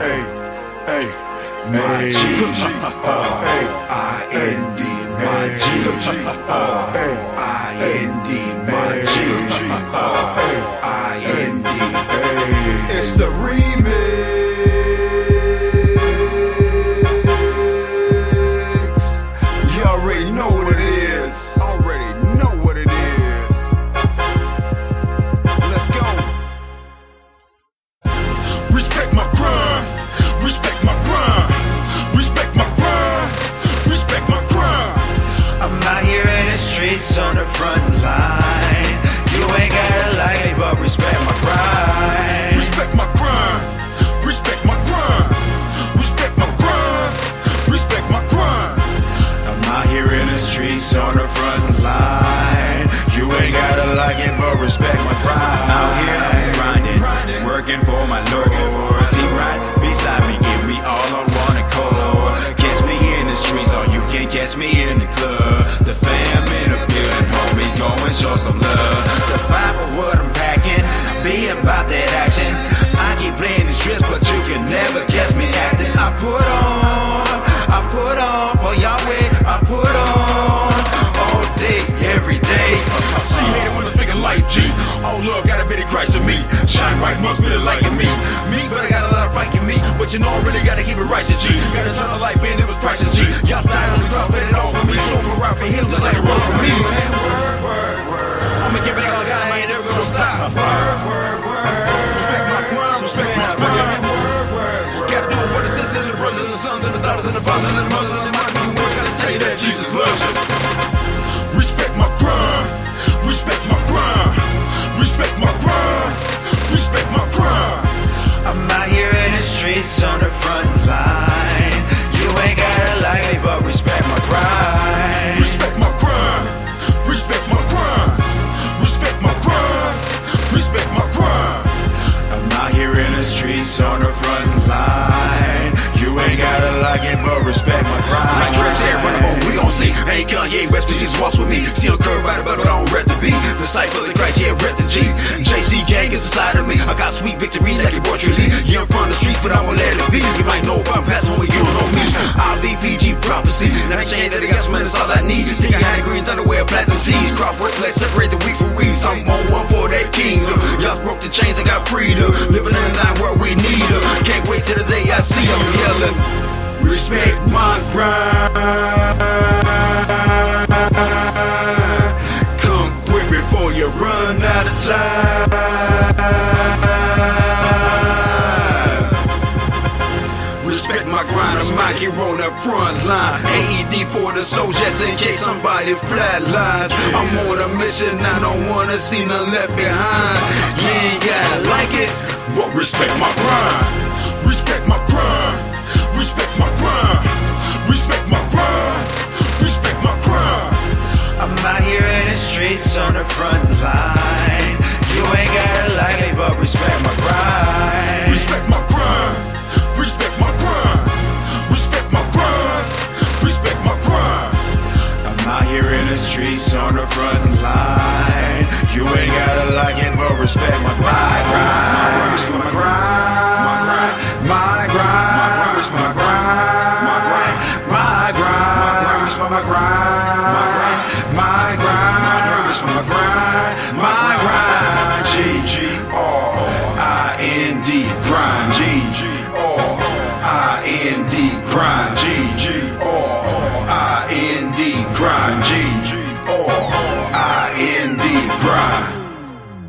Hey, hey, my G, G, uh, hey, I N D, my G, G, uh, hey, line. You ain't gotta like me, but respect my grind. Respect my grind. Respect my grind. Respect my grind. Respect my grind. I'm out here in the streets on the front line. You ain't gotta like it, but respect my grind. Out here I'm grinding, working for my Lord, for a team right beside me, and we all on one accord. Catch me in the streets, or you can catch me in life, G. All love got a bit of Christ in me. Shine right, must be the light in me. Me, but I got a lot of fight in me. But you know I really gotta keep it righteous, G. Gotta turn a life in, it was priceless, G. Y'all died on the cross, paid it all for me. So I'm right for him, just like a road for me. I'ma give it all I got, I ain't never gonna stop. Respect my grind, respect my grind. Gotta do it for the sisters and the brothers and the sons and the daughters and the fathers and the mothers and new work. Gotta tell you that Jesus loves you. The on the front line. You ain't gotta like me, but respect my grind. Respect my grind. Respect my grind. Respect my grind. Respect my grind. I'm out here in the streets on the front line. You ain't gotta like it, but respect my grind. Like Drake said, run on, we gon' see. Hey, Kanye West, please just walk with me. See a curve right about it, I don't rep the beat. Disciple of Christ, yeah, rep the G. JC gang is inside of me. I got sweet victory like it brought you Lee. Prophecy. Now change that I some man, that's all I need. Think I had green thunder, wear platinum seeds. Crop work, let's separate the wheat from weeds. I'm on one for that kingdom. Y'all broke the chains, I got freedom. Living in a night where we need her. Can't wait till the day I see them yelling. Respect my grind. Come quick before you run out of time. My grind, I'm out here on the front line. AED for the soldiers in case somebody flatlines. I'm on a mission, I don't wanna see none left behind. You ain't gotta like it, but respect my grind. Respect my grind. Respect my grind. Respect my grind. Respect my grind. I'm out here in the streets on the front line. You ain't gotta like me, but respect my grind. On the front line.